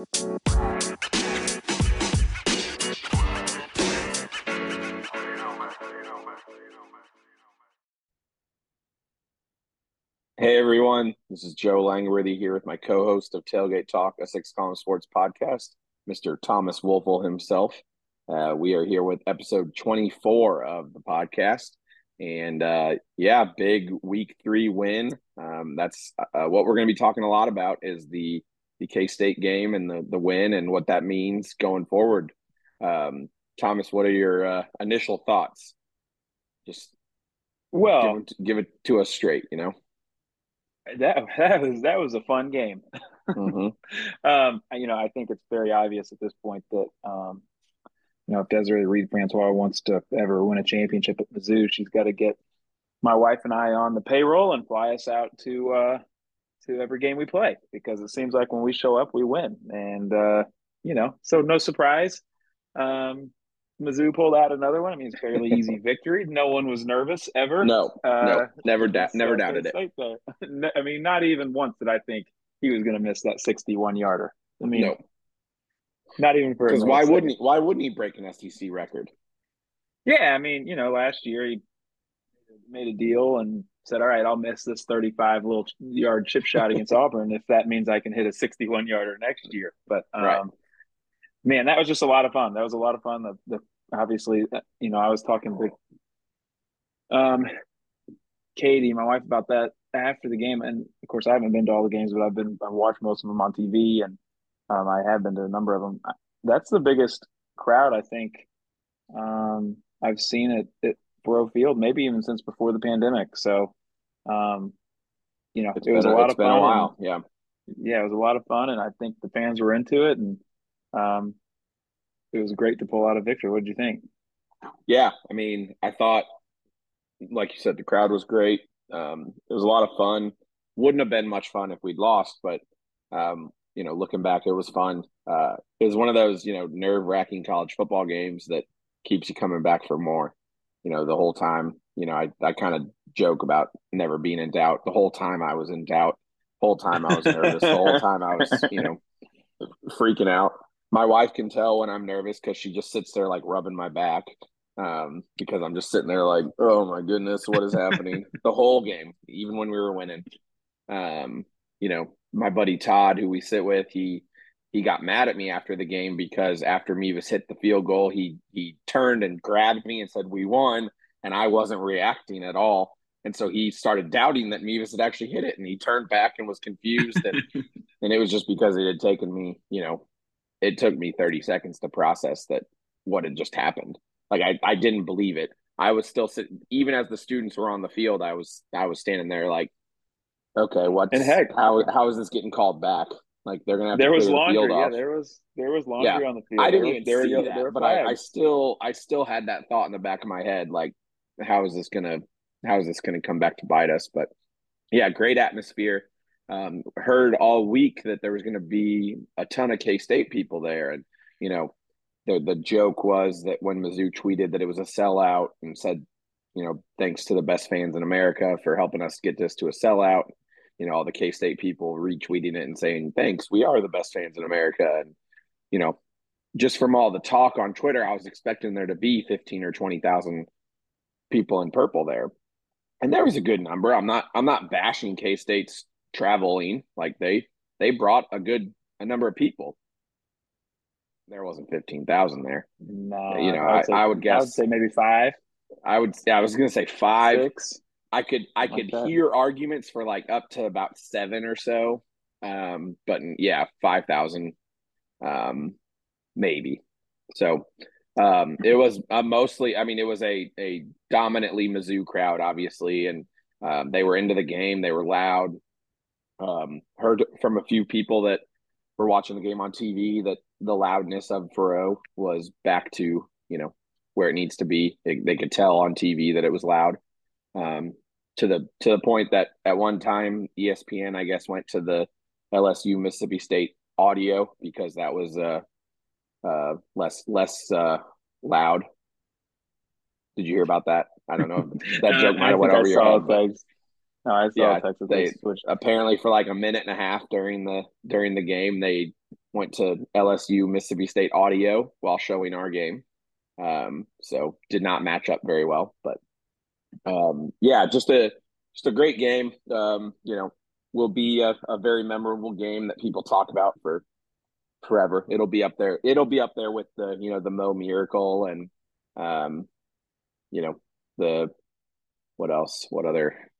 Hey everyone, this is Joe Langworthy here with my co-host of Tailgate Talk, a six column sports podcast, Mr. Thomas Woelfel himself. Uh, we are here with episode 24 of the podcast. And uh, yeah, big week three win. Um, that's uh, what we're going to be talking a lot about is the the K State game and the the win and what that means going forward. Um, Thomas, what are your uh, initial thoughts? Just well, give it, give it to us straight, you know that that was that was a fun game. mm-hmm. um, you know, I think it's very obvious at this point that um, you know if Desiree Reed Francois wants to ever win a championship at Mizzou, she's got to get my wife and I on the payroll and fly us out to uh, to every game we play because it seems like when we show up, we win, and uh, you know, so no surprise. Um, Mizzou pulled out another one. I mean, it's fairly easy victory. No one was nervous ever. No, uh, no, never, da- never doubted it. I mean, not even once did I think he was going to miss that sixty-one yarder. I mean, no. not even for because why wouldn't he, why wouldn't he break an SEC record? Yeah, I mean, you know, last year he made a deal and said, "All right, I'll miss this thirty-five little yard chip shot against Auburn if that means I can hit a sixty-one yarder next year." But um, right man, that was just a lot of fun. That was a lot of fun. The, the obviously, uh, you know, I was talking to um, Katie, my wife, about that after the game, and of course, I haven't been to all the games, but I've been I've watched most of them on TV, and um, I have been to a number of them. That's the biggest crowd I think um, I've seen it at Faurot Field, maybe even since before the pandemic. So, um, you know, it's it was been, a lot of fun. while, and, yeah, yeah, it was a lot of fun, and I think the fans were into it, and um, it was great to pull out a victory. What did you think? Yeah, I mean, I thought, like you said, the crowd was great. Um, it was a lot of fun. Wouldn't have been much fun if we'd lost, but um, you know, looking back, it was fun. Uh, it was one of those you know nerve wracking college football games that keeps you coming back for more. You know, the whole time. You know, I I kind of joke about never being in doubt. The whole time I was in doubt. The whole time I was nervous. the whole time I was you know freaking out my wife can tell when I'm nervous because she just sits there like rubbing my back um, because I'm just sitting there like, oh my goodness, what is happening? the whole game, even when we were winning. Um, you know, my buddy Todd, who we sit with, he he got mad at me after the game because after Mevis hit the field goal, he he turned and grabbed me and said we won, and I wasn't reacting at all. And so he started doubting that Mevis had actually hit it, and he turned back and was confused, and and it was just because it had taken me, you know, it took me 30 seconds to process that what had just happened. Like I, I didn't believe it. I was still sitting, even as the students were on the field, I was, I was standing there like, okay, what? And heck, how, how is this getting called back? Like they're gonna have there to was laundry. The yeah, there was there was laundry yeah. on the field. I didn't even there, see there, that, there but I, I, still I still had that thought in the back of my head, like, how is this gonna how is this gonna come back to bite us? But yeah, great atmosphere um, heard all week that there was going to be a ton of K State people there, and you know, the the joke was that when Mizzou tweeted that it was a sellout and said, you know, thanks to the best fans in America for helping us get this to a sellout. You know, all the K State people retweeting it and saying, "Thanks, we are the best fans in America." And you know, just from all the talk on Twitter, I was expecting there to be fifteen or twenty thousand people in purple there, and there was a good number. I'm not I'm not bashing K State's traveling. Like they they brought a good a number of people. There wasn't fifteen thousand there. No, you know, I, I, say, I, would guess. I would say maybe five. I would. Yeah, I was gonna say five. Six. I could. I could hear arguments for like up to about seven or so. Um, but yeah, five thousand, um, maybe. So, um, it was uh, mostly. I mean, it was a a dominantly Mizzou crowd, obviously, and um, they were into the game. They were loud. Um, heard from a few people that were watching the game on TV that the loudness of Faurot was back to you know where it needs to be. They, they could tell on TV that it was loud. Um, to the to the point that at one time ESPN I guess went to the LSU Mississippi State audio because that was uh uh less less uh loud. Did you hear about that? I don't know. That joke might have went over your head. But, no, I saw yeah, Texas. They apparently for like a minute and a half during the during the game they went to LSU Mississippi State audio while showing our game. Um, so did not match up very well, but um, yeah, just a just a great game. Um, you know, will be a, a very memorable game that people talk about for forever. It'll be up there. It'll be up there with the you know the Mo Miracle and um, you know the what else? What other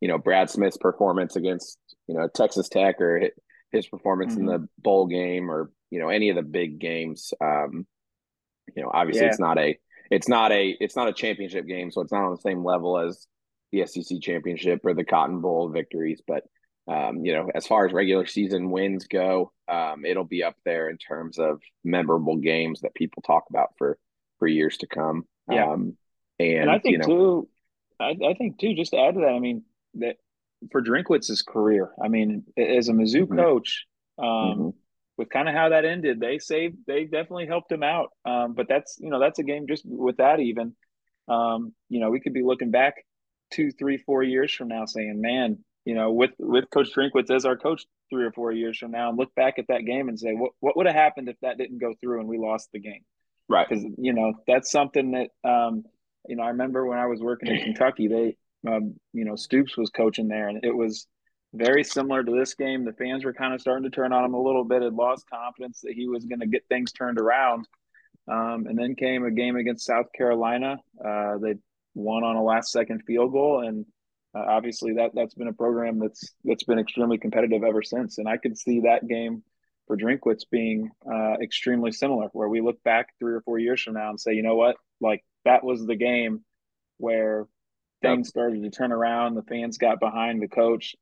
you know Brad Smith's performance against you know Texas Tech or his performance mm-hmm. in the bowl game or you know any of the big games. Um, you know, obviously yeah. it's not a it's not a it's not a championship game, so it's not on the same level as the SEC championship or the Cotton Bowl victories. But um, you know, as far as regular season wins go, um, it'll be up there in terms of memorable games that people talk about for for years to come. Yeah, um, and, and, I think you know, too, I, I, think too, just to add to that, I mean that for Drinkwitz's career, I mean, as a Mizzou mm-hmm. coach, um, mm-hmm. With kind of how that ended, they saved, they definitely helped him out. Um, but that's you know that's a game just with that even, um, you know, we could be looking back two, three, four years from now, saying, man, you know, with with Coach Drinkwitz as our coach three or four years from now, and look back at that game and say, what what would have happened if that didn't go through and we lost the game? Right. Because you know that's something that um, you know I remember when I was working in Kentucky, they um, you know Stoops was coaching there, and it was very similar to this game. The fans were kind of starting to turn on him a little bit, had lost confidence that he was going to get things turned around. Um, and then came a game against South Carolina. Uh, they won on a last second field goal, and uh, obviously that that's been a program that's that's been extremely competitive ever since. And I could see that game for Drinkwitz being uh, extremely similar, where we look back three or four years from now and say, you know what, like that was the game where things started to turn around. The fans got behind the coach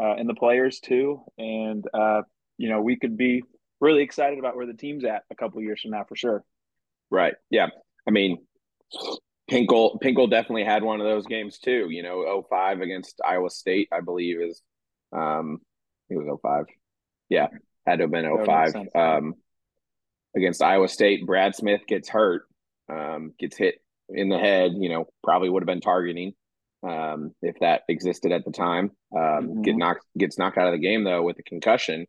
uh, and the players too, and uh, you know we could be really excited about where the team's at a couple years from now for sure. Right. Yeah. I mean, Pinkel Pinkel definitely had one of those games too. You know, 05 against Iowa State, I believe is um it was 05. Yeah, had to have been 05. Um against Iowa State, Brad Smith gets hurt, um, gets hit in the head, you know, probably would have been targeting um if that existed at the time. Um mm-hmm. get knocked gets knocked out of the game though with a concussion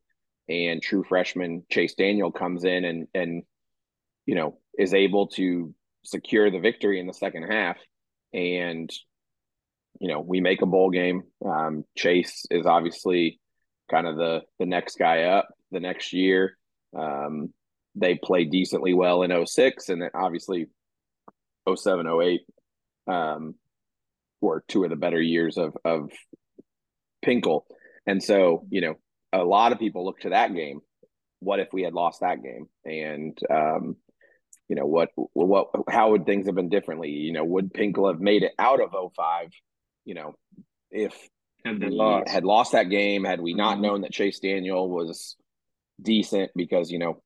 and true freshman Chase Daniel comes in and and you know is able to secure the victory in the second half. And, you know, we make a bowl game. Um, Chase is obviously kind of the the next guy up the next year. Um, they play decently well in 06 and then obviously 07, 08 um, were two of the better years of of Pinkel. And so, you know, a lot of people look to that game. What if we had lost that game? And um, you know what what how would things have been differently you know would Pinkel have made it out of 05 you know if had we lost. had lost that game had we not mm-hmm. known that Chase Daniel was decent because you know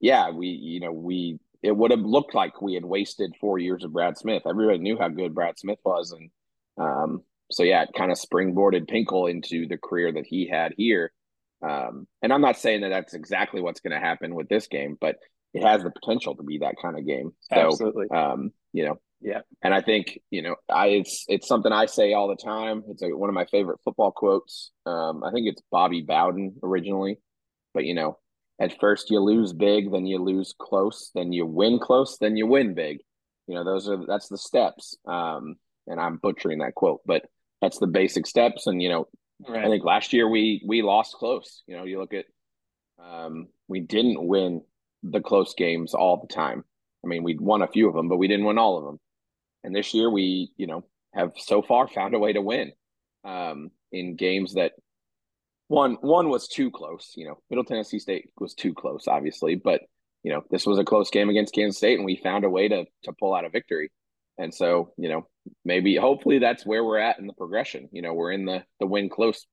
yeah we you know we it would have looked like we had wasted 4 years of Brad Smith everybody knew how good Brad Smith was and um so yeah it kind of springboarded Pinkel into the career that he had here um and I'm not saying that that's exactly what's going to happen with this game but it has the potential to be that kind of game. So, Absolutely. Um, you know, yeah. And I think you know, I it's it's something I say all the time. It's a, one of my favorite football quotes. Um, I think it's Bobby Bowden originally, but you know, at first you lose big, then you lose close, then you win close, then you win big. You know, those are that's the steps. Um, and I'm butchering that quote, but that's the basic steps. And you know, right. I think last year we we lost close. You know, you look at um, we didn't win the close games all the time. I mean, we won a few of them, but we didn't win all of them. And this year, we you know have so far found a way to win um, in games that one one was too close. You know, Middle Tennessee State was too close, obviously, but you know this was a close game against Kansas State, and we found a way to to pull out a victory. And so, you know, maybe hopefully that's where we're at in the progression. You know, we're in the the win close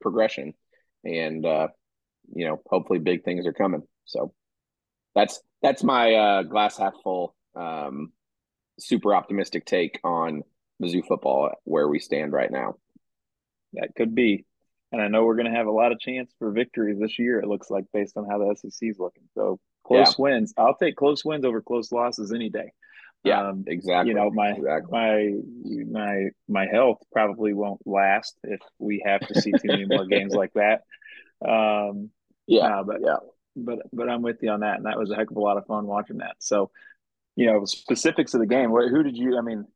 progression, and uh, you know, hopefully big things are coming. So that's that's my uh, glass half full, um, super optimistic take on Mizzou football where we stand right now. That could be, and I know we're going to have a lot of chance for victories this year. It looks like based on how the SEC is looking. So close yeah. wins. I'll take close wins over close losses any day. Yeah, um, exactly. You know, my exactly. my my my health probably won't last if we have to see too many more games like that. Um, Yeah, uh, but yeah. But but I'm with you on that, and that was a heck of a lot of fun watching that. So, you know, specifics of the game. Who did you? I mean,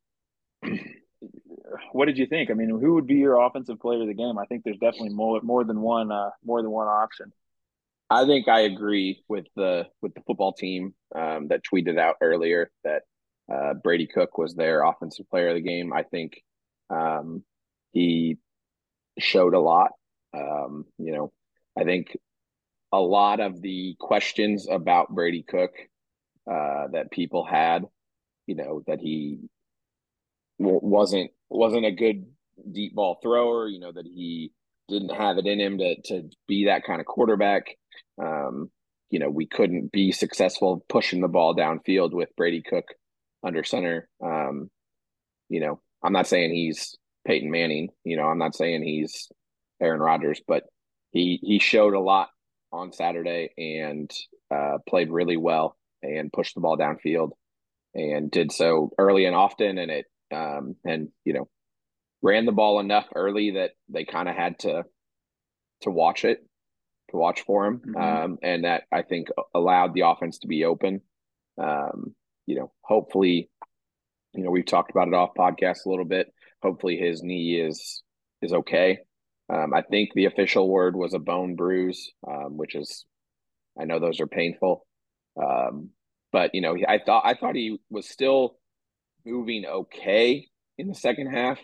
what did you think? I mean, who would be your offensive player of the game? I think there's definitely more more than one uh, more than one option. I think I agree with the with the football team um, that tweeted out earlier that uh, Brady Cook was their offensive player of the game. I think um, he showed a lot. Um, you know, I think a lot of the questions about Brady Cook uh, that people had, you know, that he wasn't wasn't a good deep ball thrower. You know that he didn't have it in him to to be that kind of quarterback. Um, you know, we couldn't be successful pushing the ball downfield with Brady Cook under center. Um, you know, I'm not saying he's Peyton Manning. You know, I'm not saying he's Aaron Rodgers, but he he showed a lot on Saturday and uh, played really well and pushed the ball downfield and did so early and often. And it um, and you know ran the ball enough early that they kind of had to to watch it to watch for him, mm-hmm. um, and that I think allowed the offense to be open. Um, you know, hopefully, you know we've talked about it off podcast a little bit. Hopefully, his knee is is okay. Um, I think the official word was a bone bruise, um, which is, I know those are painful, um, but you know, I thought I thought he was still moving okay in the second half.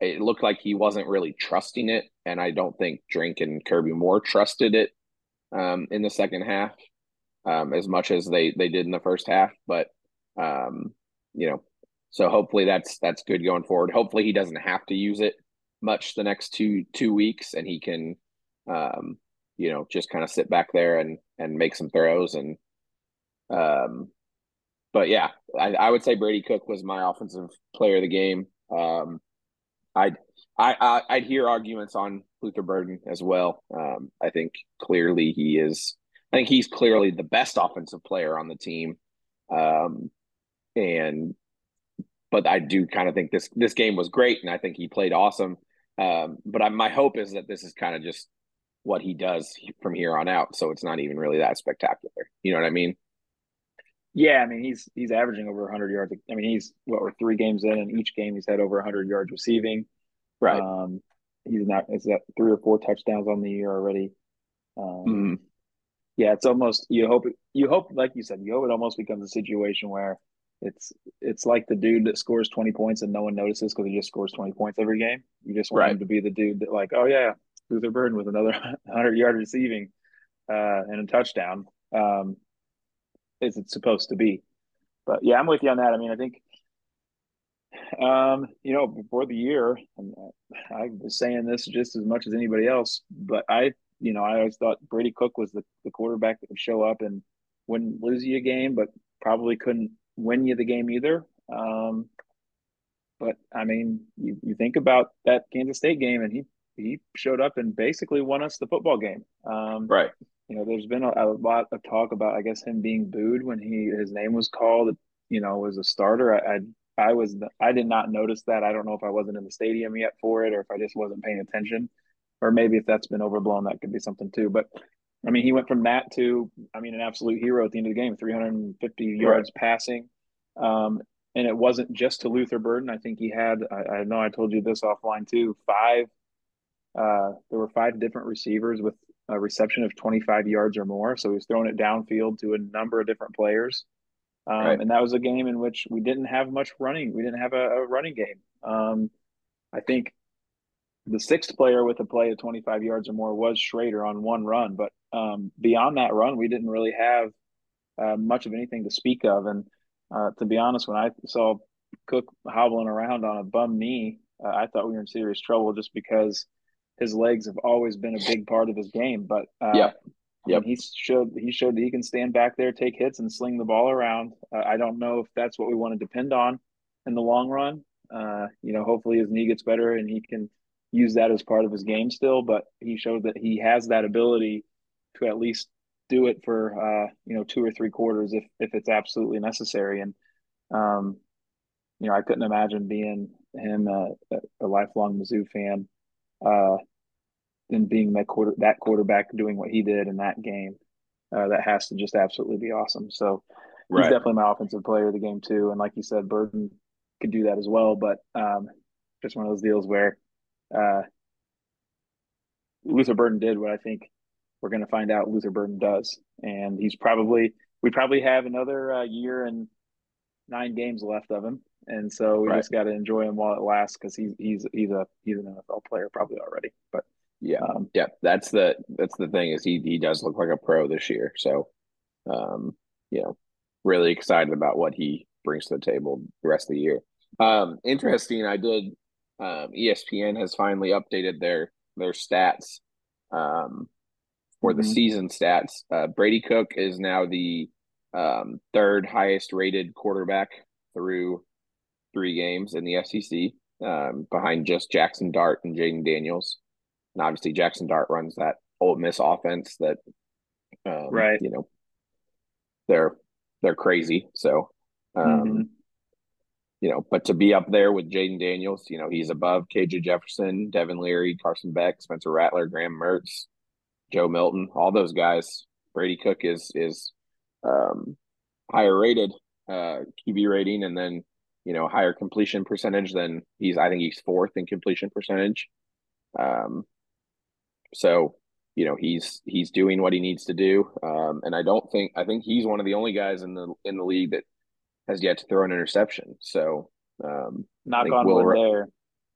It looked like he wasn't really trusting it, and I don't think Drink and Kirby Moore trusted it um, in the second half um, as much as they they did in the first half. But um, you know, so hopefully that's that's good going forward. Hopefully he doesn't have to use it much the next two two weeks, and he can, um, you know, just kind of sit back there and and make some throws and um, but yeah, I, I, would say Brady Cook was my offensive player of the game. Um, I'd I, I would hear arguments on Luther Burden as well. Um, I think clearly he is. I think he's clearly the best offensive player on the team. Um, and but I do kind of think this this game was great, and I think he played awesome. Um, but I, my hope is that this is kind of just what he does from here on out. So it's not even really that spectacular. You know what I mean? Yeah, I mean he's he's averaging over 100 yards. I mean he's what we're three games in, and each game he's had over 100 yards receiving. Right. Um, he's not. Is that three or four touchdowns on the year already? Um, mm-hmm. Yeah, it's almost you hope you hope like you said you hope it almost becomes a situation where it's it's like the dude that scores 20 points and no one notices because he just scores 20 points every game. You just want right. him to be the dude that like, oh yeah, Luther Burden with another 100 yard receiving uh, and a touchdown. Um, is it supposed to be? But yeah, I'm with you on that. I mean, I think um, you know, before the year, I was saying this just as much as anybody else, but I, you know, I always thought Brady Cook was the, the quarterback that would show up and wouldn't lose you a game, but probably couldn't win you the game either. Um, but I mean, you, you think about that Kansas State game, and he he showed up and basically won us the football game. Um, right. You know, there's been a, a, lot of talk about, I guess, him being booed when he his name was called. You know, as a starter. I, I I was I did not notice that. I don't know if I wasn't in the stadium yet for it, or if I just wasn't paying attention, or maybe if that's been overblown, that could be something too. But I mean, he went from that to, I mean, an absolute hero at the end of the game, 350 yards right. passing. Um, and it wasn't just to Luther Burden. I think he had, I, I know I told you this offline too, five, uh, there were five different receivers with a reception of 25 yards or more. So he was throwing it downfield to a number of different players. Um, right. And that was a game in which we didn't have much running. We didn't have a, a running game. Um, I think the sixth player with a play of 25 yards or more was Schrader on one run. But um, beyond that run, we didn't really have uh, much of anything to speak of. And uh, to be honest, when I saw Cook hobbling around on a bum knee, uh, I thought we were in serious trouble just because his legs have always been a big part of his game. But uh, yeah, yeah, he showed he showed that he can stand back there, take hits, and sling the ball around. Uh, I don't know if that's what we want to depend on in the long run. Uh, you know, hopefully his knee gets better and he can use that as part of his game still, but he showed that he has that ability to at least do it for uh, you know two or three quarters if if it's absolutely necessary. And um, you know, I couldn't imagine being him uh, a lifelong Mizzou fan. Uh, and being that quarter that quarterback doing what he did in that game, uh, that has to just absolutely be awesome. So right. he's definitely my offensive player of the game too. And like you said, Burden could do that as well. But um, just one of those deals where uh, Luther Burden did what I think we're going to find out Luther Burden does, and he's probably we probably have another uh, year and nine games left of him, and so we right. just got to enjoy him while it lasts because he's he's he's a he's an NFL player probably already. But yeah, um, yeah, that's the that's the thing is he he does look like a pro this year. So, um, you know, really excited about what he brings to the table the rest of the year. Um, interesting. I did. Um, ESPN has finally updated their their stats um, for the mm-hmm. season stats. Uh, Brady Cook is now the um, third highest rated quarterback through three games in the SEC, um, behind just Jackson Dart and Jayden Daniels. And obviously, Jackson Dart runs that Ole Miss offense that, um, right? You know, they're they're crazy. So, um, mm-hmm. you know, but to be up there with Jayden Daniels, you know, he's above KJ Jefferson, Devin Leary, Carson Beck, Spencer Rattler, Graham Mertz, Joe Milton, all those guys. Brady Cook is is um, higher rated uh, QB rating, and then you know higher completion percentage than he's. I think he's fourth in completion percentage. Um, so you know he's he's doing what he needs to do, um, and I don't think I think he's one of the only guys in the in the league that has yet to throw an interception. So um, knock on Will, wood there.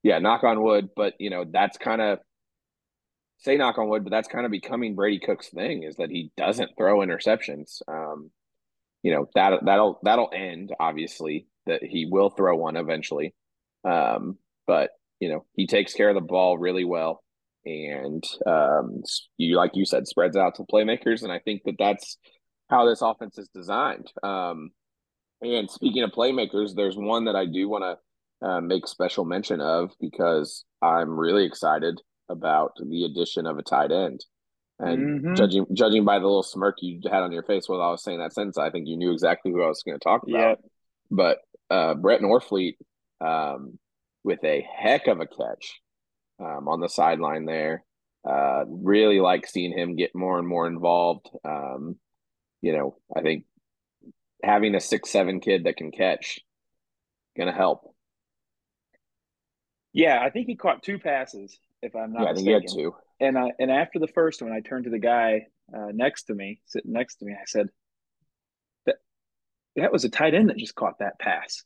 Yeah, knock on wood. But you know that's kind of say knock on wood, but that's kind of becoming Brady Cook's thing is that he doesn't throw interceptions. Um, you know that that'll that'll end obviously that he will throw one eventually, um, but you know he takes care of the ball really well, and um, you like you said spreads out to playmakers, and I think that that's how this offense is designed. Um, and speaking of playmakers, there's one that I do want to uh, make special mention of because I'm really excited about the addition of a tight end. And mm-hmm. judging judging by the little smirk you had on your face while I was saying that sentence, I think you knew exactly who I was going to talk about. Yep. But uh, Brett Norfleet, um, with a heck of a catch um, on the sideline there, uh, really like seeing him get more and more involved. Um, you know, I think having a six seven kid that can catch gonna help. Yeah, I think he caught two passes if I'm not yeah, mistaken. I think he had two. And I and after the first one, I turned to the guy uh, next to me, sitting next to me. I said, "That that was a tight end that just caught that pass."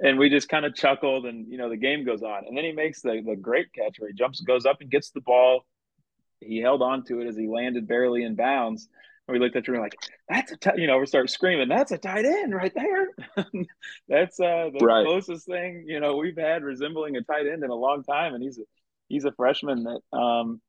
And we just kind of chuckled, and you know the game goes on. And then he makes the the great catch where he jumps, goes up, and gets the ball. He held on to it as he landed barely in bounds. And we looked at you and like, "That's a t-, you know." We start screaming, "That's a tight end right there!" That's uh, the right. closest thing you know we've had resembling a tight end in a long time, and he's a he's a freshman that um,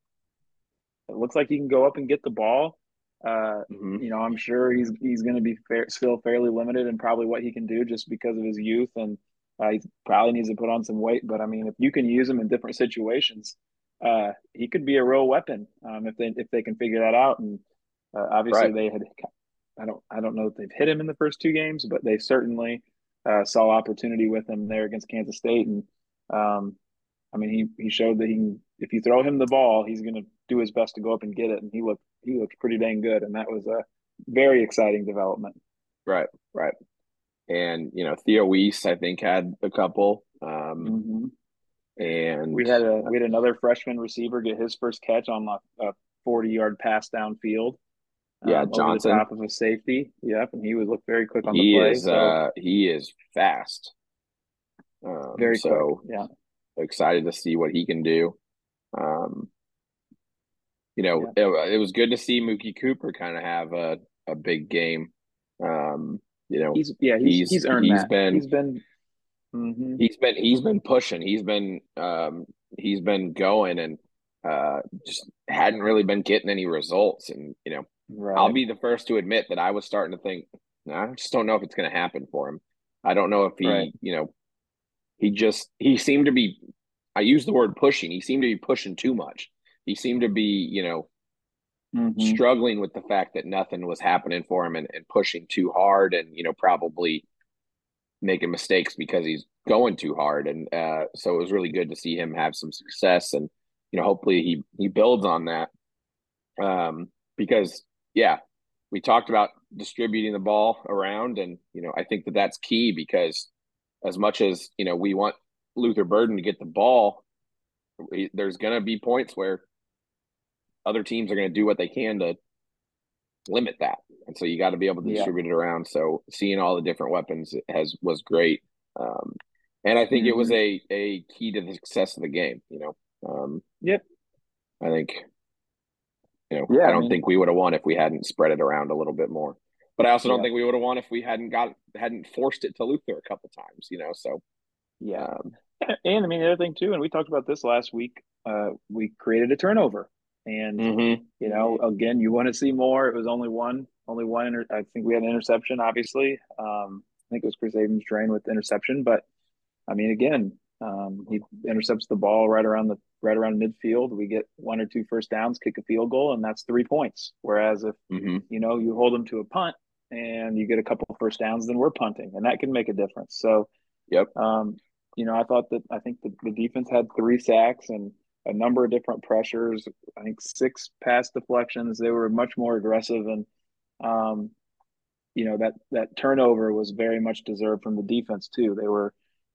it looks like he can go up and get the ball. Uh, mm-hmm. You know, I'm sure he's he's going to be fair, still fairly limited in probably what he can do just because of his youth, and uh, he probably needs to put on some weight. But I mean, if you can use him in different situations, uh, he could be a real weapon um, if they if they can figure that out. And uh, obviously, right. they had I don't I don't know if they've hit him in the first two games, but they certainly uh, saw opportunity with him there against Kansas State, and um, I mean, he he showed that he can, if you throw him the ball, he's going to do his best to go up and get it, and he looked he looked pretty dang good, and that was a very exciting development. Right, right, and you know Theo Wease, I think had a couple, um, mm-hmm. and we had a we had another freshman receiver get his first catch on a, forty yard pass downfield. Yeah, um, Johnson top of a safety. Yep, and he would look very quick on he the play. Is, so. uh, he is fast. Um, very so, quick. Yeah excited to see what he can do. Um, you know, yeah. it, it, was good to see Mookie Cooper kind of have a, a big game. Um, you know, he's yeah, he's he's, he's earned he's that. been he's been mm-hmm. he's been he's been pushing. He's been um he's been going and uh just hadn't really been getting any results. And you know, right. I'll be the first to admit that I was starting to think, I just don't know if it's going to happen for him. I don't know if he, right. you know, he just he seemed to be I use the word pushing. He seemed to be pushing too much. He seemed to be, you know, mm-hmm. struggling with the fact that nothing was happening for him and, and pushing too hard and, you know, probably making mistakes because he's going too hard. And uh, so it was really good to see him have some success. And you know, hopefully he he builds on that. Um, because yeah, we talked about distributing the ball around, and you know, I think that that's key because as much as you know we want Luther Burden to get the ball, there's going to be points where other teams are going to do what they can to limit that, and so you got to be able to distribute yeah. it around. So seeing all the different weapons has was great, um, and I think mm-hmm. it was mm-hmm. a a key to the success of the game. You know, um, yep. I think you know, yeah, I don't I mean, think we would have won if we hadn't spread it around a little bit more. But I also don't yeah. think we would have won if we hadn't got hadn't forced it to Luther a couple times. You know, so yeah. Um, and I mean the other thing too, and we talked about this last week. Uh, we created a turnover, and mm-hmm. you know, again, you want to see more. It was only one, only one. Inter- I think we had an interception. Obviously, um, I think it was Chris Abrams-Draine with interception. But I mean, again, um, he intercepts the ball right around the right around midfield. We get one or two first downs, kick a field goal, and that's three points. Whereas if mm-hmm. you know you hold them to a punt and you get a couple first downs, then we're punting, and that can make a difference. So, yep. Um, you know, I thought that I think the, the defense had three sacks and a number of different pressures. I think six pass deflections. They were much more aggressive, and um, you know that that turnover was very much deserved from the defense too. They were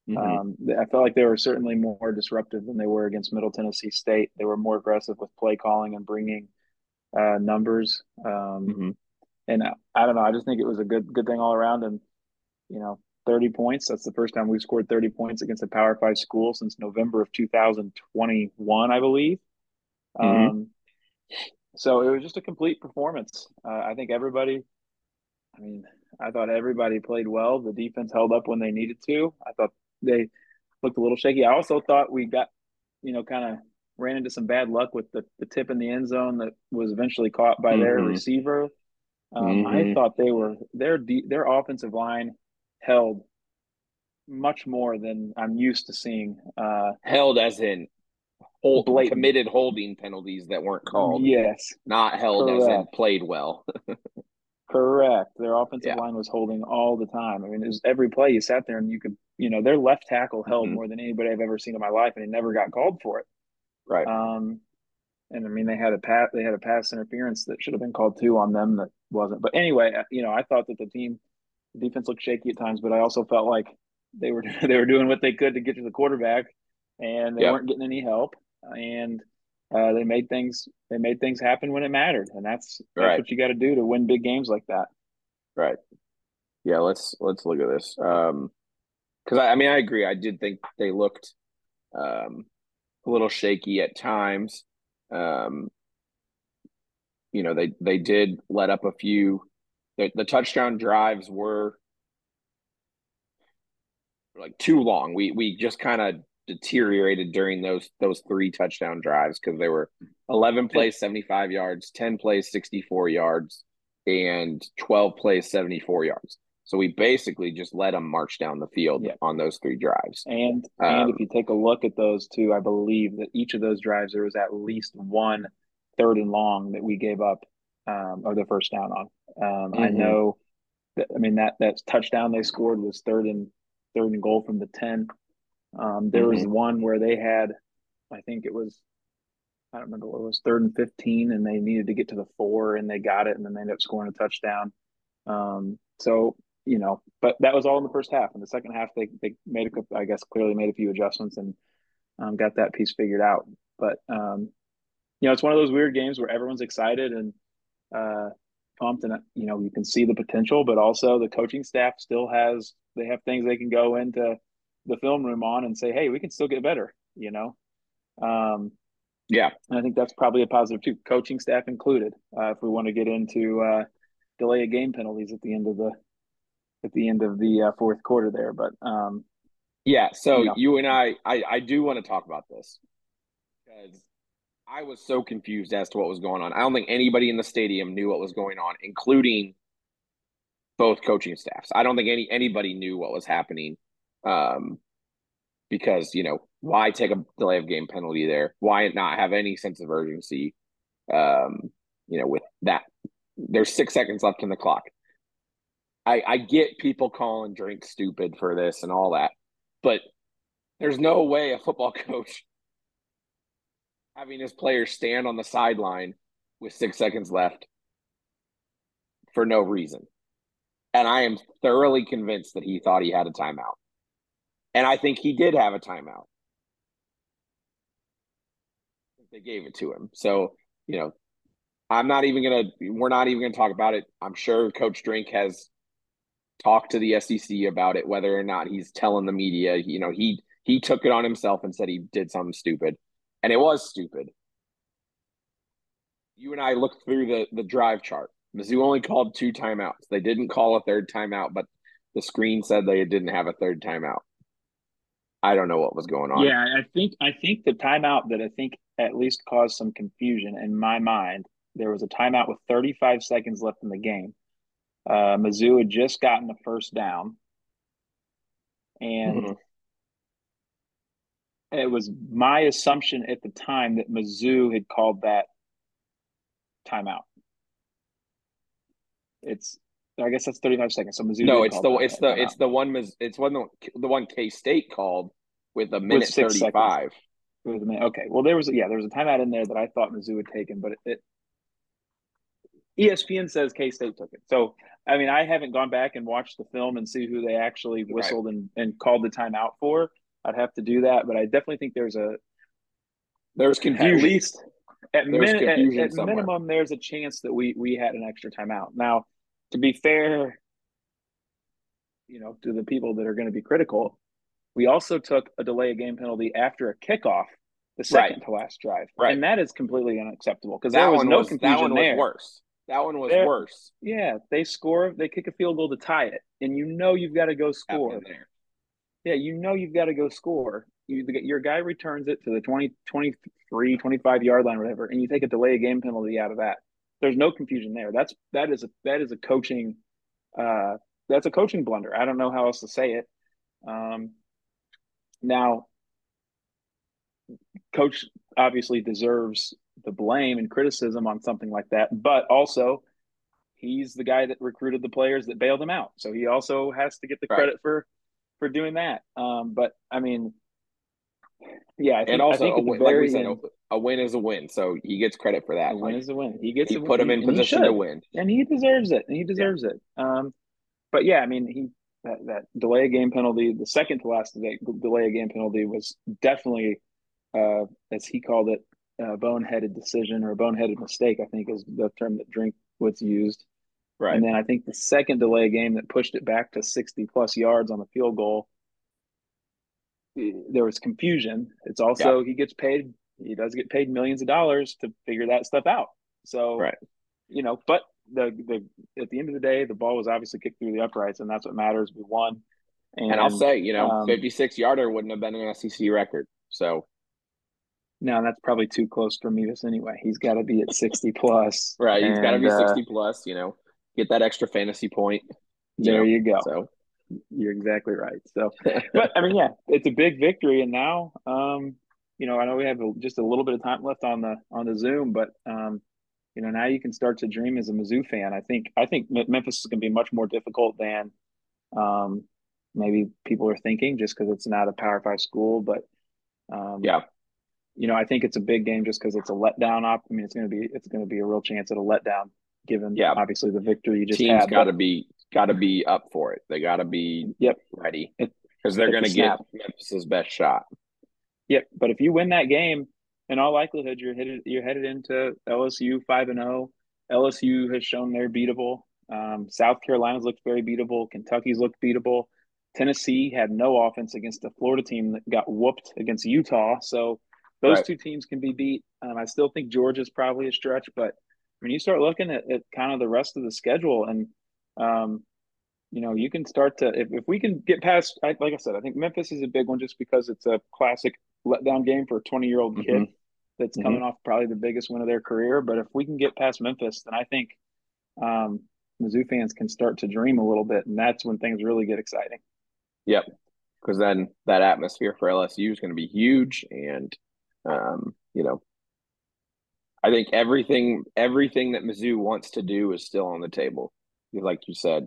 Mm-hmm. Um, I felt like they were certainly more disruptive than they were against Middle Tennessee State. They were more aggressive with play calling and bringing uh, numbers. Um, mm-hmm. And I, I, don't know. I just think it was a good good thing all around. And you know, thirty points. That's the first time we've scored thirty points against a Power Five school since November of two thousand twenty one, I believe. Mm-hmm. Um, so it was just a complete performance. Uh, I think everybody. I mean, I thought everybody played well. The defense held up when they needed to. I thought they looked a little shaky. I also thought we got, you know, kind of ran into some bad luck with the, the tip in the end zone that was eventually caught by mm-hmm. their receiver. Um, mm-hmm. I thought they were their their offensive line held much more than I'm used to seeing. Uh, held as in hold, committed holding penalties that weren't called. Yes, not held Correct. as in played well. Correct. Their offensive yeah. line was holding all the time. I mean, it was every play you sat there and you could, you know, their left tackle held mm-hmm. more than anybody I've ever seen in my life, and he never got called for it. Right. Um, and I mean, they had a pass, they had a pass interference that should have been called too on them that wasn't. But anyway, uh, you know, I thought that the team, the defense looked shaky at times, but I also felt like they were they were doing what they could to get to the quarterback, and they yep. weren't getting any help. And uh, they made things they made things happen when it mattered, and that's that's right. what you got to do to win big games like that. Right. Yeah. Let's let's look at this. Um, because I, I mean I agree. I did think they looked um a little shaky at times. Um, you know they they did let up a few. The, the touchdown drives were like too long. We we just kind of deteriorated during those those three touchdown drives because they were 11 plays 75 yards 10 plays 64 yards and 12 plays 74 yards so we basically just let them march down the field yeah. on those three drives and um, and if you take a look at those two i believe that each of those drives there was at least one third and long that we gave up um, or the first down on um, mm-hmm. i know that, i mean that that touchdown they scored was third and third and goal from the 10 um, there mm-hmm. was one where they had, I think it was, I don't remember what it was, third and 15, and they needed to get to the four, and they got it, and then they ended up scoring a touchdown. Um, so, you know, but that was all in the first half. In the second half, they, they made a, I guess, clearly made a few adjustments and um, got that piece figured out. But, um, you know, it's one of those weird games where everyone's excited and uh, pumped, and, you know, you can see the potential, but also the coaching staff still has, they have things they can go into the film room on and say, hey, we can still get better, you know? Um, yeah. And I think that's probably a positive too, coaching staff included, uh, if we want to get into uh, delay of game penalties at the end of the at the end of the uh, fourth quarter there. But um, yeah, so you, know. you and I, I, I do want to talk about this because I was so confused as to what was going on. I don't think anybody in the stadium knew what was going on, including both coaching staffs. I don't think any anybody knew what was happening um, because you know why take a delay of game penalty there? Why not have any sense of urgency? Um, you know, with that, there's six seconds left in the clock. I I get people calling drink stupid for this and all that, but there's no way a football coach having his players stand on the sideline with six seconds left for no reason. And I am thoroughly convinced that he thought he had a timeout. And I think he did have a timeout. They gave it to him. So, you know, I'm not even going to, we're not even going to talk about it. I'm sure Coach Drink has talked to the SEC about it, whether or not he's telling the media, you know, he, he took it on himself and said he did something stupid. And it was stupid. You and I looked through the, the drive chart. Mizzou only called two timeouts. They didn't call a third timeout, but the screen said they didn't have a third timeout. I don't know what was going on. Yeah, I think I think the timeout that I think at least caused some confusion in my mind. There was a timeout with 35 seconds left in the game. Uh, Mizzou had just gotten the first down, and mm-hmm. It was my assumption at the time that Mizzou had called that timeout. It's I guess that's 35 seconds. So Mizzou. No, it's the it's the it's the one it's one the, the one K State called with a minute with 35. With a minute. Okay. Well, there was yeah, there was a timeout in there that I thought Mizzou had taken, but it, it ESPN says K State took it. So I mean, I haven't gone back and watched the film and see who they actually whistled right. and, and called the timeout for. I'd have to do that, but I definitely think there's a there's confusion. At least at, min- at, at minimum, there's a chance that we we had an extra timeout. Now, to be fair, you know, to the people that are going to be critical, we also took a delay of game penalty after a kickoff, the second right. to last drive, right. and that is completely unacceptable because there was no was, confusion that one there. Was worse. That one was there, worse. Yeah, they score, they kick a field goal to tie it, and you know you've got to go score. Yeah, you know you've got to go score. You, your guy returns it to the 20, 23, 25 yard line, whatever, and you take a delay of game penalty out of that. There's no confusion there. That's that is a that is a coaching uh that's a coaching blunder. I don't know how else to say it. Um now coach obviously deserves the blame and criticism on something like that, but also he's the guy that recruited the players that bailed him out. So he also has to get the credit for for doing that. Um, but I mean, yeah, and also a win, like we said, a win is a win, so he gets credit for that. A win like, is a win. He gets. He put him in position to win, and he deserves it. And he deserves yeah. it. Um, but yeah, I mean, he that, that delay of game penalty, the second to last delay, delay of game penalty was definitely, uh, as he called it, a boneheaded decision or a boneheaded mistake. I think is the term that Drink was used. Right. And then I think the second delay game that pushed it back to 60 plus yards on the field goal there was confusion. It's also yeah. he gets paid. He does get paid millions of dollars to figure that stuff out. So, right. you know, but the the at the end of the day, the ball was obviously kicked through the uprights, and that's what matters. We won. And, and I'll say, you know, um, 56 yarder wouldn't have been an SEC record. So, no, that's probably too close for Mevis anyway. He's got to be at 60 plus. right. He's got to be 60 uh, plus, you know, get that extra fantasy point. You there know, you go. So, you're exactly right. So, but I mean, yeah, it's a big victory, and now, um, you know, I know we have a, just a little bit of time left on the on the Zoom, but um, you know, now you can start to dream as a Mizzou fan. I think I think Memphis is going to be much more difficult than um, maybe people are thinking, just because it's not a Power Five school. But um, yeah, you know, I think it's a big game just because it's a letdown. Op- I mean, it's going to be it's going to be a real chance at a letdown, given yeah. obviously the victory you just Teams had. got to be got to be up for it. They got to be yep ready because they're going to get Memphis's best shot. Yep, but if you win that game, in all likelihood, you're headed you're headed into LSU five and zero. Oh. LSU has shown they're beatable. Um, South Carolina's looked very beatable. Kentucky's looked beatable. Tennessee had no offense against the Florida team that got whooped against Utah. So those right. two teams can be beat. Um, I still think Georgia's probably a stretch, but when you start looking at, at kind of the rest of the schedule and um, you know, you can start to if, if we can get past. I, like I said, I think Memphis is a big one just because it's a classic letdown game for a 20 year old mm-hmm. kid that's mm-hmm. coming off probably the biggest win of their career. But if we can get past Memphis, then I think um, Mizzou fans can start to dream a little bit, and that's when things really get exciting. Yep, because then that atmosphere for LSU is going to be huge, and um, you know, I think everything everything that Mizzou wants to do is still on the table like you said,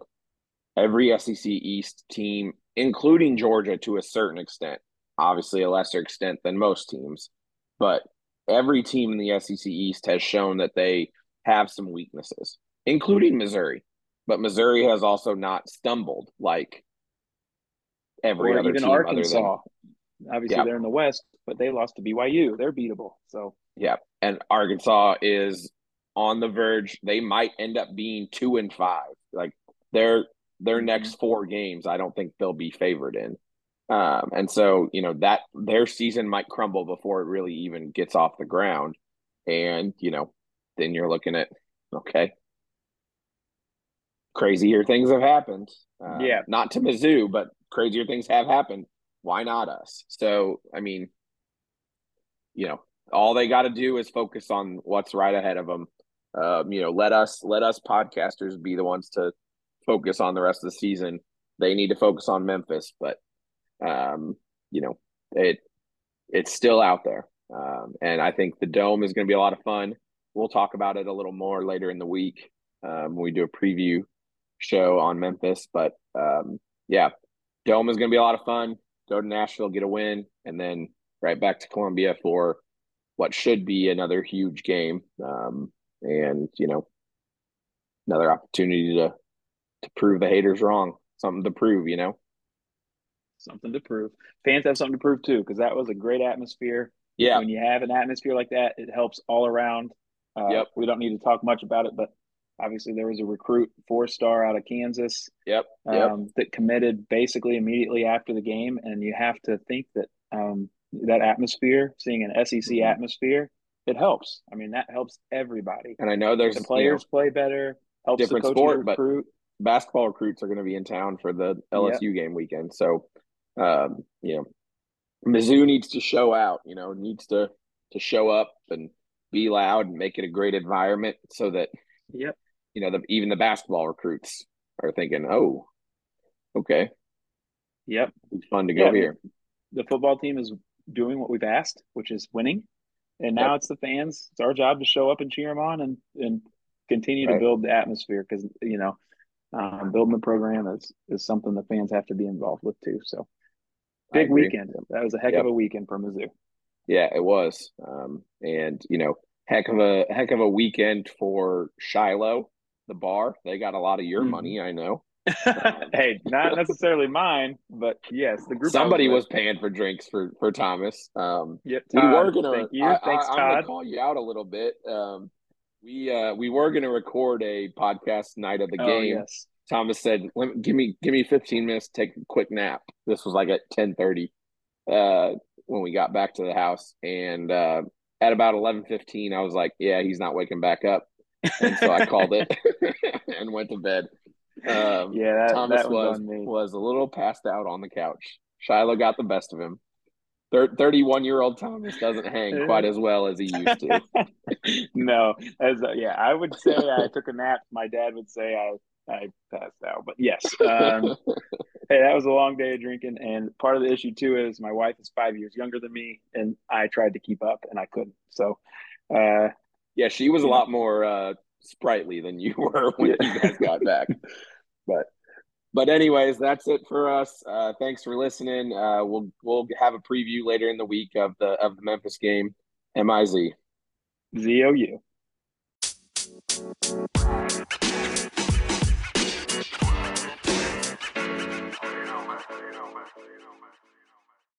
every SEC East team, including Georgia to a certain extent, obviously a lesser extent than most teams, but every team in the SEC East has shown that they have some weaknesses, including Missouri. But Missouri has also not stumbled like every or other even team Arkansas. other than Obviously, Yeah. they're in the West, but they lost to BYU. They're beatable. So yeah. And Arkansas is on the verge. They might end up being two and five. Like their their Mhm. next four games, I don't think they'll be favored in. Um, and so you know that their season might crumble before it really even gets off the ground. And you know, then you're looking at okay, crazier things have happened. Um, Yeah. not to Mizzou, but crazier things have happened. Why not us? So I mean, you know, all they got to do is focus on what's right ahead of them. Um, you know, let us let us podcasters be the ones to focus on the rest of the season. They need to focus on Memphis, but um, you know, it it's still out there. Um, and I think the dome is going to be a lot of fun. We'll talk about it a little more later in the week um, we do a preview show on Memphis. But um, yeah, dome is going to be a lot of fun. Go to Nashville, get a win, and then right back to Columbia for what should be another huge game. Um, and you know, another opportunity to to prove the haters wrong. Something to prove, you know. something to prove. Fans have something to prove too, because that was a great atmosphere. Yeah, When you have an atmosphere like that, it helps all around. Uh, Yep. We don't need to talk much about it, but obviously there was a recruit four star out of Kansas yep, yep. um, that committed basically immediately after the game, and you have to think that um, that atmosphere, seeing an SEC Mhm. atmosphere, it helps. I mean, that helps everybody. And I know there's The you know, players play better, helps different sport, but recruit. basketball recruits are going to be in town for the LSU game weekend. So, um, you know, Mizzou needs to show out. You know, needs to to show up and be loud and make it a great environment so that Yep. you know the, even the basketball recruits are thinking, oh, okay, Yep. it's fun to go mean, here. the football team is doing what we've asked, which is winning. And now Yep. it's the fans. It's our job to show up and cheer them on and, and continue Right. to build the atmosphere because, you know, um, building the program is, is something the fans have to be involved with too. So big weekend. That was a heck Yep. of a weekend for Mizzou. Yeah, it was. Um, and you know, heck of a heck of a weekend for Shiloh, the bar. They got a lot of your Mhm. money, I know. hey, not necessarily mine, but yes, the group. Somebody with. was paying for drinks for for Thomas. Um, Yep, we were gonna. Thank you. I, Thanks, I, I'm gonna call you out a little bit. Um, we uh we were gonna record a podcast night of the Oh, game. yes. Thomas said, Let me, "Give me give me 15 minutes, to take a quick nap." This was like at 10:30 uh, when we got back to the house, and uh, at about 11:15, I was like, "Yeah, he's not waking back up," and so I called it and went to bed. Um, yeah, that, Thomas that was was on me. was a little passed out on the couch. Shiloh got the best of him. 31 year old Thomas doesn't hang quite as well as he used to. no, as uh, yeah, I would say I took a nap. My dad would say I I passed out, but yes. Um, hey, that was a long day of drinking, and part of the issue too is my wife is five years younger than me, and I tried to keep up and I couldn't. So, uh, yeah, she was a lot more uh, sprightly than you were when Yeah. you guys got back. But but anyways, that's it for us. Uh, thanks for listening. Uh, we'll we'll have a preview later in the week of the of the Memphis game. M I Z. Z O U.